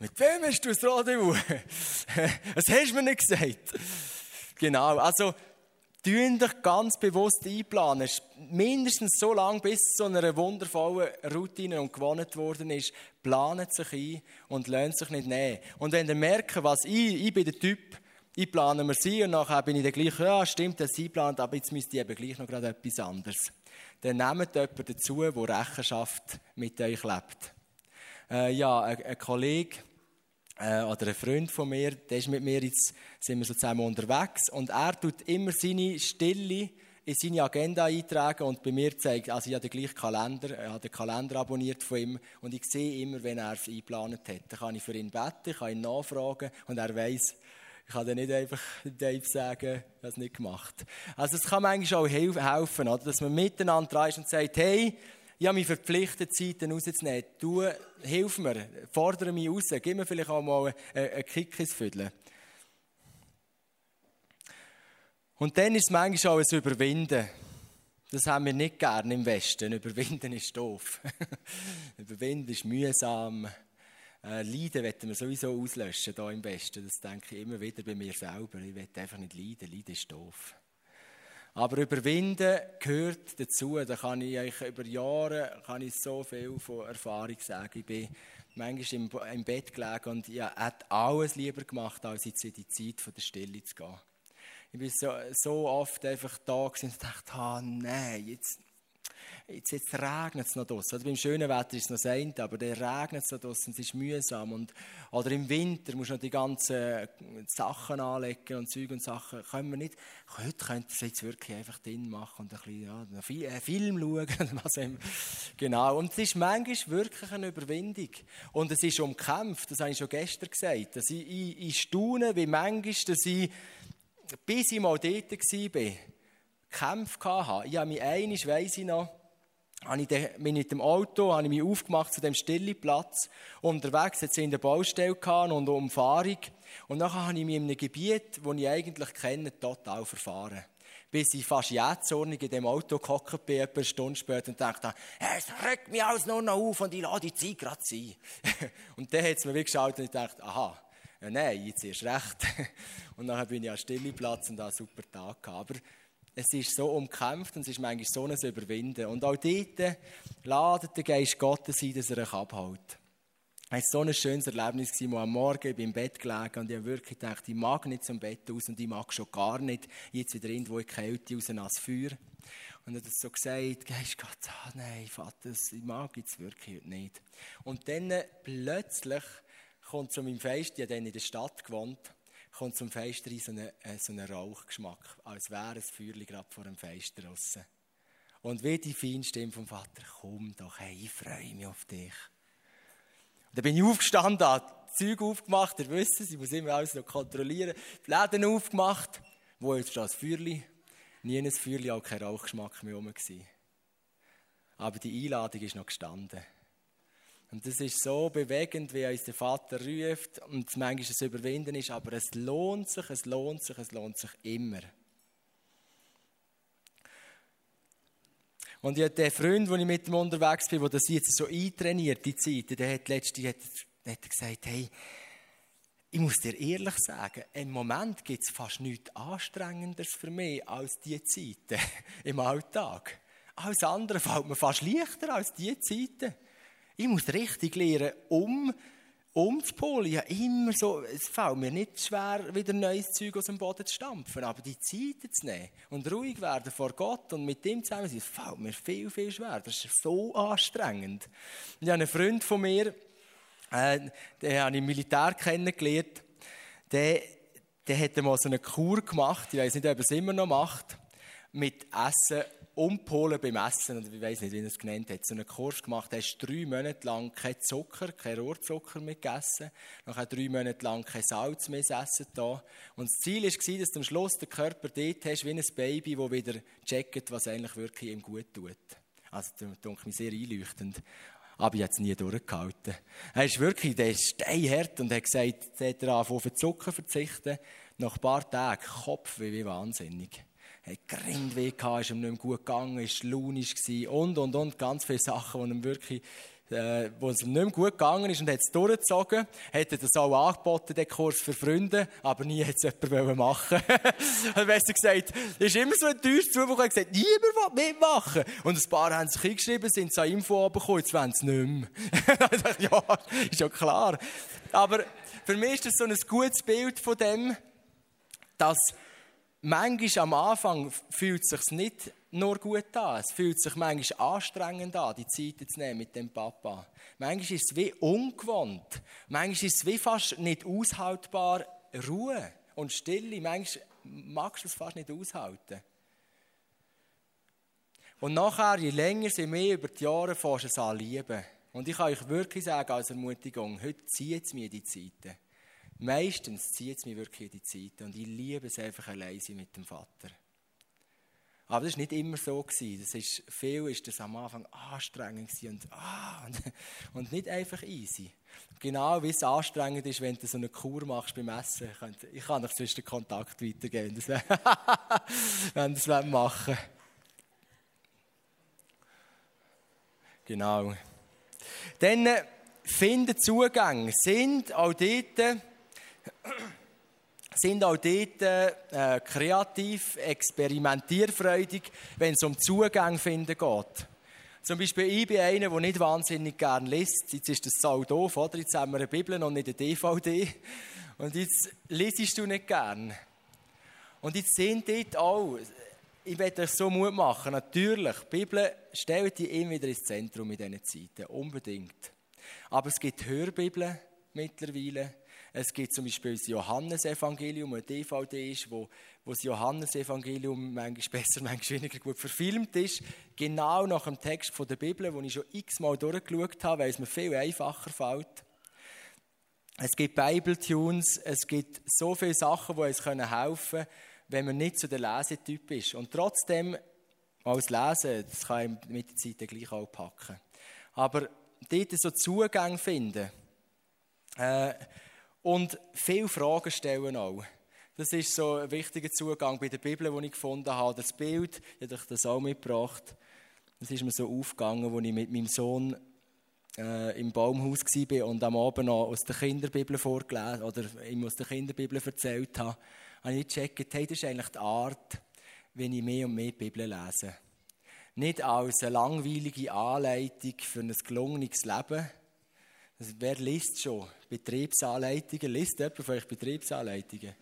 Mit wem hast du ein Rendezvous? das hast du mir nicht gesagt. Genau, also, tun dich ganz bewusst einplanen. Mindestens so lange, bis es zu einer wundervollen Routine und gewohnt worden ist, planet sich ein und lernt sich nicht nehmen. Und wenn ihr merkt, was ich, ich bin der Typ, ich plane mir sie und nachher bin ich dann gleich, ja, stimmt, dass sie plant, aber jetzt müsste ich eben gleich noch gerade etwas anderes. Dann nehmt jemanden dazu, der Rechenschaft mit euch lebt. Äh, ja, ein, ein Kollege, äh, oder ein Freund von mir, der ist mit mir jetzt, sind wir so zusammen unterwegs und er tut immer seine Stille in seine Agenda eintragen und bei mir zeigt, also ich habe den gleichen Kalender, ich habe den Kalender abonniert von ihm und ich sehe immer, wenn er es eingeplant hat. Dann kann ich für ihn beten, kann ihn nachfragen und er weiß, ich kann dann nicht einfach Dave sagen, es nicht gemacht. Also es kann manchmal auch helfen, oder? dass man miteinander dran ist und sagt, hey, ich habe mich verpflichtet, Zeiten rauszunehmen. Du, hilf mir, fordere mich raus, gib mir vielleicht auch mal einen, Kick ins Viertel. Und dann ist es manchmal auch ein Überwinden. Das haben wir nicht gerne im Westen. Überwinden ist doof. Überwinden ist mühsam. Äh, leiden wollen wir sowieso auslöschen hier im Westen. Das denke ich immer wieder bei mir selber. Ich will einfach nicht leiden. Leiden ist doof. Aber überwinden gehört dazu. Da kann ich eigentlich über Jahre kann ich so viel von Erfahrung sagen. Ich bin manchmal im, im Bett gelegen und ich hätte alles lieber gemacht, als jetzt in die Zeit von der Stille zu gehen. Ich bin so, so oft einfach da und dachte, ah, nein, jetzt, jetzt, jetzt regnet es noch draussen. Also beim schönen Wetter ist es noch sein, aber dann regnet es noch draussen, es ist mühsam. Und, oder im Winter musst du noch die ganzen Sachen anlegen und Zeug und Sachen. Können wir nicht, heute könnte es jetzt wirklich einfach drin machen und ein bisschen, ja, einen Film schauen. was. Genau. Und es ist manchmal wirklich eine Überwindung. Und es ist umkämpft, das habe ich schon gestern gesagt. Dass ich, ich, ich staune, wie manchmal, dass ich, bis ich mal dort war, Kämpfe hatte. Ich habe mich einmal, weiss ich noch, habe ich bin mit dem Auto habe ich mich aufgemacht zu dem Stilleplatz. Unterwegs hatte in der Baustelle und Umfahrung. Und dann habe ich mich in einem Gebiet, das ich eigentlich kenne, total verfahren. Bis ich fast jähzornig in dem Auto gehockt bin, etwa eine Stunde später, und dachte, es regt mich alles nur noch auf und ich lasse die Zeit gerade sein. und dann hat es mir wie geschaut und ich dachte, aha, ja, nein, jetzt erst recht. und dann bin ich am Stilleplatz und habe einen super Tag gehabt. Aber es ist so umkämpft und es ist manchmal so ein Überwinden. Und auch dort ladet der Geist Gottes ein, dass er euch abhält. Es war so ein schönes Erlebnis, wo am Morgen ich im Bett gelegen und ich habe wirklich gedacht, ich mag nicht zum Bett aus und ich mag schon gar nicht jetzt wieder irgendwo in die Kälte raus als Feuer. Und er hat so gesagt, Geist Gott, ah, nein, Vater, ich mag jetzt wirklich nicht. Und dann plötzlich kommt zu meinem Fest, ich habe dann in der Stadt gewohnt, kommt zum Fenster so ein äh, so Rauchgeschmack, als wäre ein Feuerchen gerade vor dem Fenster draussen. Und wie die feine Stimme vom Vater, komm doch, hey, ich freue mich auf dich. Und dann bin ich aufgestanden, habe Zeug aufgemacht, ihr wisst es, ich muss immer alles noch kontrollieren, die Läden aufgemacht, wo jetzt schon das Feuerchen, nie ein Feuerchen, auch kein Rauchgeschmack mehr rum. Aber die Einladung ist noch gestanden. Und das ist so bewegend, wie uns der Vater ruft und es manchmal ein Überwinden ist, aber es lohnt sich, es lohnt sich, es lohnt sich immer. Und ich den Freund, wo ich mit ihm unterwegs bin, der das jetzt so eintrainiert, die Zeit, der hat letztens hat, gesagt, hey, ich muss dir ehrlich sagen, im Moment gibt es fast nichts Anstrengenderes für mich als diese Zeiten im Alltag. Alles andere fällt mir fast leichter als diese Zeiten. Ich muss richtig lernen, um, umzupolen. Ja, immer so, es fällt mir nicht schwer, wieder neues Zeug aus dem Boden zu stampfen, aber die Zeit zu nehmen und ruhig werden vor Gott und mit ihm zusammen sein, fällt mir viel, viel schwer. Das ist so anstrengend. Ich habe einen Freund von mir, äh, den habe ich im Militär kennengelernt, der, der hat mal so eine Kur gemacht, ich weiß nicht, ob er es immer noch macht, mit Essen um Polen beim Essen, oder ich weiß nicht, wie er es genannt hat, so einen Kurs gemacht, er hast drei Monate lang kein Zucker, kein Rohrzucker mehr gegessen, nachher drei Monate lang kein Salz mehr essen da. Und das Ziel war, dass du am Schluss den Körper dort hast, wie ein Baby, das wieder checkt, was eigentlich wirklich ihm gut tut. Also, das denke mich sehr einleuchtend. Aber ich habe es nie durchgehalten. Er ist wirklich, der ist steinhart und hat gesagt, er hat auf den Zucker verzichten. Nach ein paar Tagen Kopf wie wahnsinnig hat Grindweh gehabt, ist ihm nicht mehr gut gegangen, ist launisch gewesen und, und, und, ganz viele Sachen, die ihm wirklich, äh, wo es ihm nicht mehr gut gegangen ist und hat es durchgezogen, er das auch angeboten, den Kurs für Freunde, aber nie hat es jemand machen wollen. Besser gesagt, ist immer so teures Zufall, hat gesagt, niemand will mitmachen. Und ein paar haben sich hingeschrieben, sind zu Info bekommen, jetzt wollen sie nicht mehr. ich dachte, ja, ist ja klar. Aber für mich ist das so ein gutes Bild von dem, dass manchmal am Anfang fühlt es sich nicht nur gut an. Es fühlt sich manchmal anstrengend an, die Zeit zu nehmen mit dem Papa. Manchmal ist es wie ungewohnt. Manchmal ist es wie fast nicht aushaltbar Ruhe und Stille. Manchmal magst du es fast nicht aushalten. Und nachher, je länger sie mehr über die Jahre fährst es an. Und ich kann euch wirklich sagen, als Ermutigung, heute zieht es mir die Zeiten. Meistens zieht es mich wirklich in die Zeit und ich liebe es einfach allein mit dem Vater. Aber das war nicht immer so. Das ist, viel ist das am Anfang anstrengend und, ah, und, und nicht einfach easy. Genau wie es anstrengend ist, wenn du so eine Kur machst beim Essen. Ich kann, ich kann euch zwischen den Kontakt weitergeben, wenn du das machen Genau. Dann äh, finden Zugang sind auch dort sind auch dort äh, kreativ, experimentierfreudig, wenn es um Zugang finden geht. Zum Beispiel, ich bin einer, der nicht wahnsinnig gerne liest. Jetzt ist das so doof, oder? Jetzt haben wir eine Bibel und nicht eine DVD. Und jetzt liest du nicht gern. Und jetzt sind dort auch, ich werde euch so Mut machen, natürlich, die Bibel stellt die immer wieder ins Zentrum in diesen Zeiten, unbedingt. Aber es gibt Hörbibeln mittlerweile, es gibt zum Beispiel das Johannesevangelium, ein DVD ist, wo, wo das Johannesevangelium manchmal besser, manchmal weniger gut verfilmt ist. Genau nach dem Text von der Bibel, den ich schon x-mal durchgeschaut habe, weil es mir viel einfacher fällt. Es gibt Bible-Tunes, es gibt so viele Sachen, die uns helfen können, wenn man nicht so der Lesetyp ist. Und trotzdem, als Lesen, das kann ich mit der Zeit gleich auch packen. Aber dort so Zugang finden, äh, und viele Fragen stellen auch. Das ist so ein wichtiger Zugang bei der Bibel, den ich gefunden habe. Das Bild, ich habe das auch mitgebracht. Das ist mir so aufgegangen, als ich mit meinem Sohn äh, im Baumhaus war und am Abend noch aus der Kinderbibel vorgelesen oder ihm aus der Kinderbibel erzählt habe. habe ich gecheckt, hey, das ist eigentlich die Art, wenn ich mehr und mehr Bibel lese. Nicht als eine langweilige Anleitung für ein gelungenes Leben. Wer liest schon Betriebsanleitungen? Liest jemand von euch Betriebsanleitungen?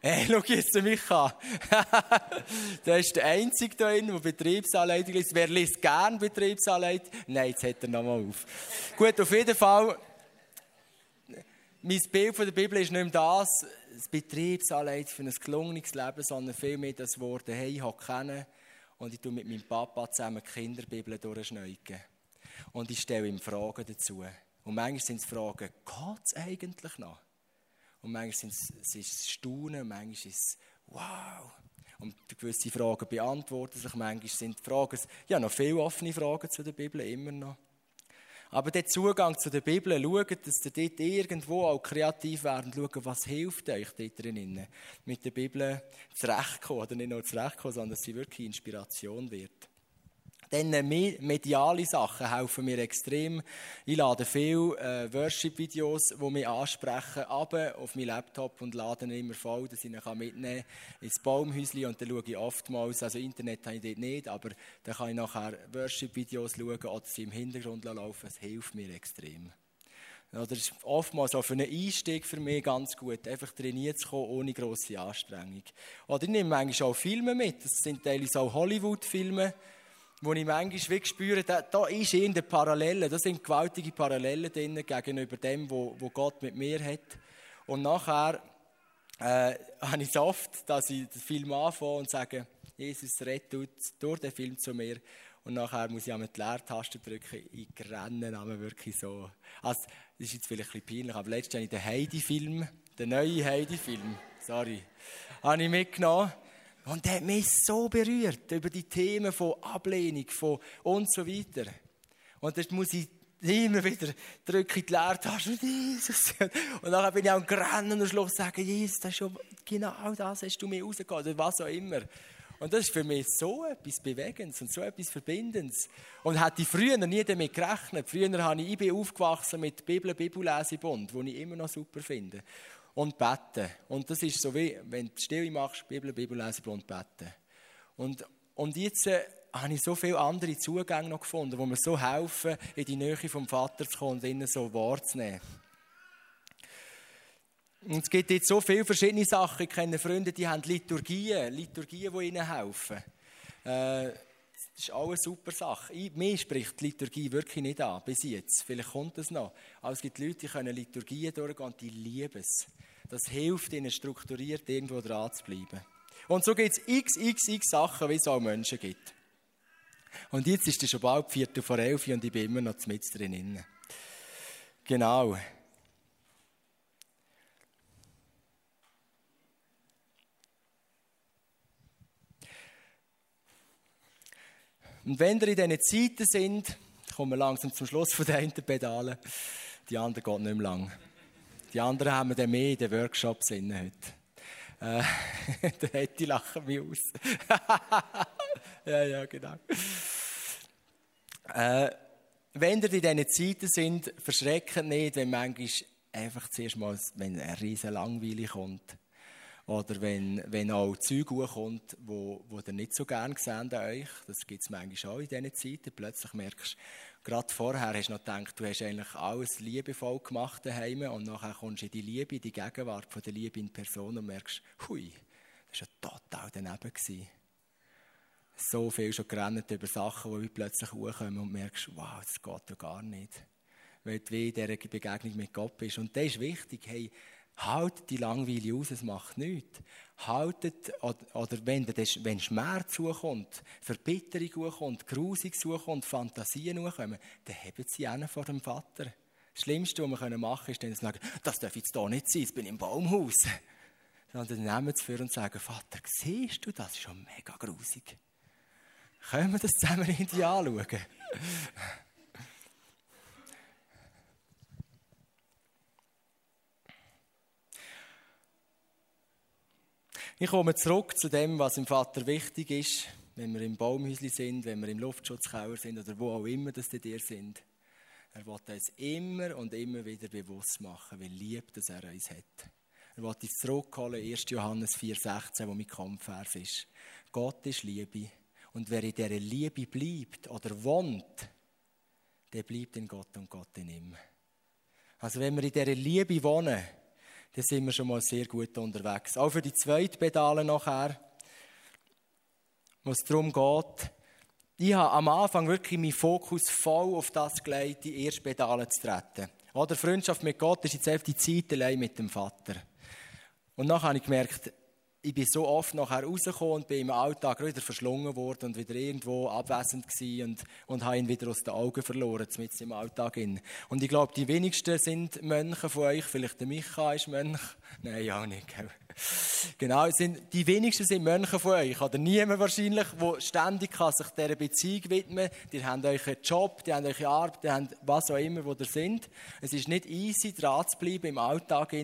Hey, schau jetzt mich an. der ist der Einzige da drin, der Betriebsanleitung liest. Wer liest gern Betriebsanleitung? Nein, jetzt hat er nochmal auf. Gut, auf jeden Fall. Mein Bild von der Bibel ist nicht mehr das, das Betriebsanleitung für ein gelungenes Leben, sondern vielmehr das Wort, hey, ich habe kennen und ich tue mit meinem Papa zusammen die Kinderbibel durchschneiden. Und ich stelle ihm Fragen dazu. Und manchmal sind es Fragen, geht es eigentlich noch? Und manchmal sind es, es ist Staunen, manchmal ist es wow. Und gewisse Fragen beantworten sich, manchmal sind Fragen, ja, noch viele offene Fragen zu der Bibel, immer noch. Aber der Zugang zu der Bibel, schaut, dass ihr dort irgendwo auch kreativ werden, schaut, was hilft euch dort drinnen, mit der Bibel zurechtkommen. Oder nicht nur zurechtkommen, sondern dass sie wirklich Inspiration wird. Dann äh, mediale Sachen helfen mir extrem. Ich lade viele äh, Worship-Videos, die mich ansprechen, aber auf meinen Laptop und lade immer voll, dass ich ihn mitnehmen kann ins Baumhäuschen und dann schaue ich oftmals, also Internet habe ich dort nicht, aber dann kann ich nachher Worship-Videos schauen oder sie im Hintergrund laufen. Es hilft mir extrem. Oder ist oftmals auch für einen Einstieg für mich ganz gut, einfach trainiert zu kommen, ohne grosse Anstrengung. Oder ich nehme manchmal auch Filme mit. Das sind teilweise auch Hollywood-Filme wo ich manchmal spüre, da, da ist irgendeine Parallele, da sind gewaltige Parallelen drin gegenüber dem, wo, wo Gott mit mir hat. Und nachher äh, habe ich es oft, dass ich den Film anfange und sage, Jesus rettet durch den Film zu mir. Und nachher muss ich einmal die Leertaste drücken. Ich renne einmal wirklich so. Also, das ist jetzt vielleicht ein bisschen peinlich, aber letztens habe ich den Heidi-Film, den neuen Heidi-Film, sorry, habe ich mitgenommen. Und der hat mich so berührt über die Themen von Ablehnung von und so weiter. Und das muss ich immer wieder drücke in die Leertasche und Jesus. Und dann bin ich auch gerannt und am Schluss sagen, Jesus, das ist schon genau das hast du mir rausgegeben, oder was auch immer. Und das ist für mich so etwas Bewegendes und so etwas Verbindendes. Und hätte ich früher nie damit gerechnet. Früher habe ich, ich bin aufgewachsen mit Bibel, Bibellesebund, den ich immer noch super finde und beten. Und das ist so wie, wenn du Stille machst, Bibel, Bibel lesen und beten. Und, und jetzt äh, habe ich so viele andere Zugänge noch gefunden, wo mir so helfen, in die Nähe vom Vater zu kommen und ihnen so wahrzunehmen. Und es gibt jetzt so viele verschiedene Sachen. Ich kenne Freunde, die haben Liturgien, Liturgien, die ihnen helfen. Äh, das ist auch eine super Sache. Ich, mir spricht die Liturgie wirklich nicht an, bis jetzt. Vielleicht kommt es noch. Aber es gibt Leute, die können Liturgien durchgehen und die lieben es. Das hilft ihnen strukturiert irgendwo dran zu bleiben. Und so gibt es x, x, x Sachen, wie es auch Menschen gibt. Und jetzt ist es schon bald Viertel vor elf und ich bin immer noch mit drin. Genau. Und wenn wir in diesen Zeiten sind, kommen wir langsam zum Schluss von den Pedalen. Die anderen geht nicht mehr lang. Die anderen haben wir dann mehr in den Workshops heute. Äh, der Hetty lachen mich aus. ja, ja, genau. Äh, wenn ihr in diesen Zeiten sind, verschrecken nicht, wenn manchmal einfach zuerst mal, wenn eine riesen Langweile kommt. Oder wenn, wenn auch Zeug kommt, wo, wo ihr nicht so gerne seht an euch. Das gibt es manchmal auch in diesen Zeiten. Plötzlich merkst du, gerade vorher hast du noch gedacht, du hast eigentlich alles liebevoll gemacht daheim und nachher kommst du in die Liebe, in die Gegenwart von der Liebe in Person und merkst, hui, das war ja total daneben. Gewesen. So viel schon gerannt über Sachen, die plötzlich hochkommen und merkst, wow, das geht ja gar nicht. Weil du in dieser Begegnung mit Gott bist. Und das ist wichtig, hey, Haltet die Langweile aus, es macht nichts. Haltet, oder, wenn, wenn Schmerz zukommt, Verbitterung kommt, Grusig zukommt, Fantasien kommen, dann haben sie einen vor dem Vater. Das Schlimmste, was wir machen können, ist dann zu sagen, das darf jetzt hier nicht sein, ich bin im Baumhaus. Sondern nehmen es für und sagen, Vater, siehst du, das ist schon mega grusig. Können wir das zusammen in die anschauen? Ich komme zurück zu dem, was im Vater wichtig ist, wenn wir im Baumhäusli sind, wenn wir im Luftschutzkauer sind oder wo auch immer das dir sind. Er will uns immer und immer wieder bewusst machen, wie lieb dass er uns hat. Er will uns zurückholen, 1. Johannes 4,16, wo mein Kampfvers ist. Gott ist Liebe. Und wer in dieser Liebe bleibt oder wohnt, der bleibt in Gott und Gott in ihm. Also wenn wir in dieser Liebe wohnen, dann sind wir schon mal sehr gut unterwegs. Auch für die zweite Pedale nachher, wo es darum geht, ich habe am Anfang wirklich meinen Fokus voll auf das gelegt, die erste Pedale zu treten. Oder Freundschaft mit Gott ist jetzt einfach die Zeit allein mit dem Vater. Und dann habe ich gemerkt, ich bin so oft nachher rausgekommen und bin im Alltag wieder verschlungen worden und wieder irgendwo abwesend gewesen und, und habe ihn wieder aus den Augen verloren, mit im Alltag. In. Und ich glaube, die wenigsten sind Mönche von euch, vielleicht der Micha ist Mönch. Nein, auch nicht. Genau, sind, die wenigsten sind Mönche von euch. Oder niemand wahrscheinlich, der ständig kann sich dieser Beziehung widmen kann. Die haben einen Job, die haben eine Arbeit, die haben was auch immer, wo ihr sind. Es ist nicht easy, dran zu bleiben im Alltag.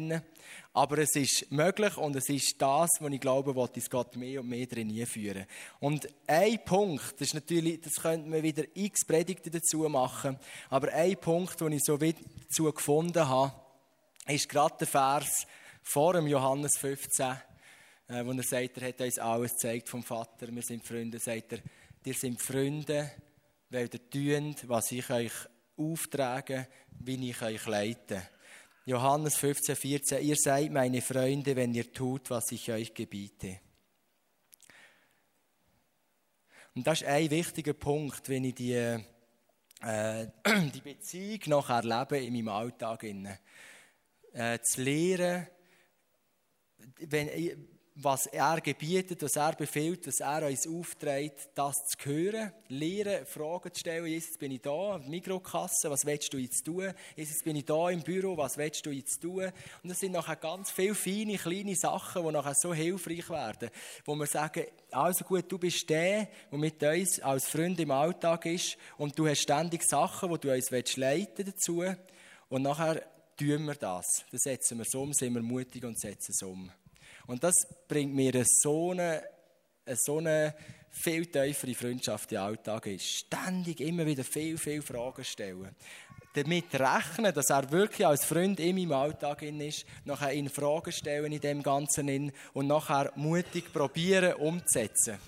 Aber es ist möglich und es ist das, was ich glaube, was uns Gott mehr und mehr drin führen. Und ein Punkt, das ist natürlich, das könnte man wieder x Predigten dazu machen, aber ein Punkt, den ich so dazu gefunden habe, ist gerade der Vers vor dem Johannes 15, äh, wo er sagt, er hat uns alles gezeigt vom Vater, wir sind Freunde, sagt er, ihr seid Freunde, weil ihr tut, was ich euch auftrage, wie ich euch leite. Johannes 15, 14, ihr seid meine Freunde, wenn ihr tut, was ich euch gebiete. Und das ist ein wichtiger Punkt, wenn ich die, äh, die Beziehung noch erlebe in meinem Alltag. Äh, zu lernen, wenn, was er gebietet, was er befiehlt, was er uns aufträgt, das zu hören, lernen, Fragen zu stellen. Jesus, bin ich da, Mikrokasse, was willst du jetzt tun? Jesus, bin ich da im Büro, was willst du jetzt tun? Und das sind nachher ganz viele feine, kleine Sachen, die nachher so hilfreich werden, wo wir sagen, also gut, du bist der, der mit uns als Freund im Alltag ist und du hast ständig Sachen, die du uns leiten dazu und nachher tun wir das. Dann setzen wir es um, sind wir mutig und setzen es um. Und das bringt mir so eine, so eine viel tiefere Freundschaft im Alltag. Ständig immer wieder viel, viel Fragen stellen. Damit rechnen, dass er wirklich als Freund in meinem Alltag ist, nachher ihn Fragen stellen in dem Ganzen und nachher mutig probieren umzusetzen.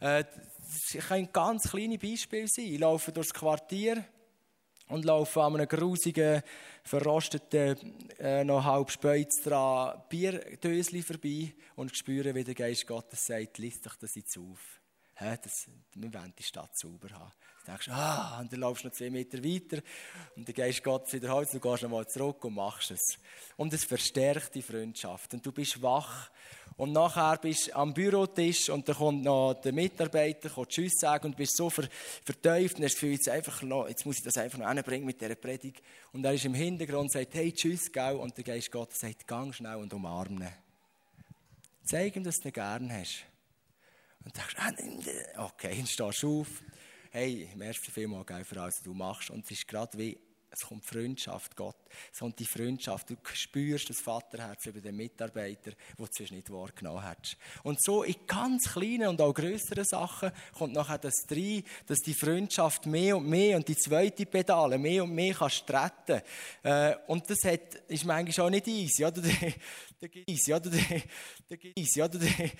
Äh, das kann ganz kleine Beispiel sein. Ich laufe durchs Quartier, und laufe an einem grusigen, verrosteten, äh, noch halb Speuz dran vorbei und spüre, wie der Geist Gottes sagt, liest doch das jetzt auf. Hä, das, wir wollen die Stadt sauber haben. Dann denkst du, ah, und dann laufst du noch zwei Meter weiter und der Geist Gottes wiederholt, du gehst nochmal zurück und machst es. Und es verstärkt die Freundschaft und du bist wach und nachher bist du am Bürotisch und dann kommt noch der Mitarbeiter, kommt Tschüss sagen und bist so ver, verteuft und hast das Gefühl, jetzt, einfach noch, jetzt muss ich das einfach noch hinbringen mit dieser Predigt. Und er ist im Hintergrund und sagt, hey, Tschüss, gell? Und der Geist Gottes sagt, gang schnell und umarme Zeig ihm, dass du ihn gern hast. Und denkst, ah, okay, dann stehst du auf. Hey, merci vielmals für alles, was du machst. Und es ist gerade wie, es kommt Freundschaft, Gott. Es kommt die Freundschaft. Du spürst das Vaterherz über den Mitarbeiter, wo du zuerst nicht wahrgenommen hast. Und so in ganz kleinen und auch grösseren Sachen kommt nachher das rein, dass die Freundschaft mehr und mehr und die zweite Pedale mehr und mehr kannst retten. Äh, und das hat, ist manchmal auch nicht easy, oder? Der, easy, oder? Der, easy, oder? Der,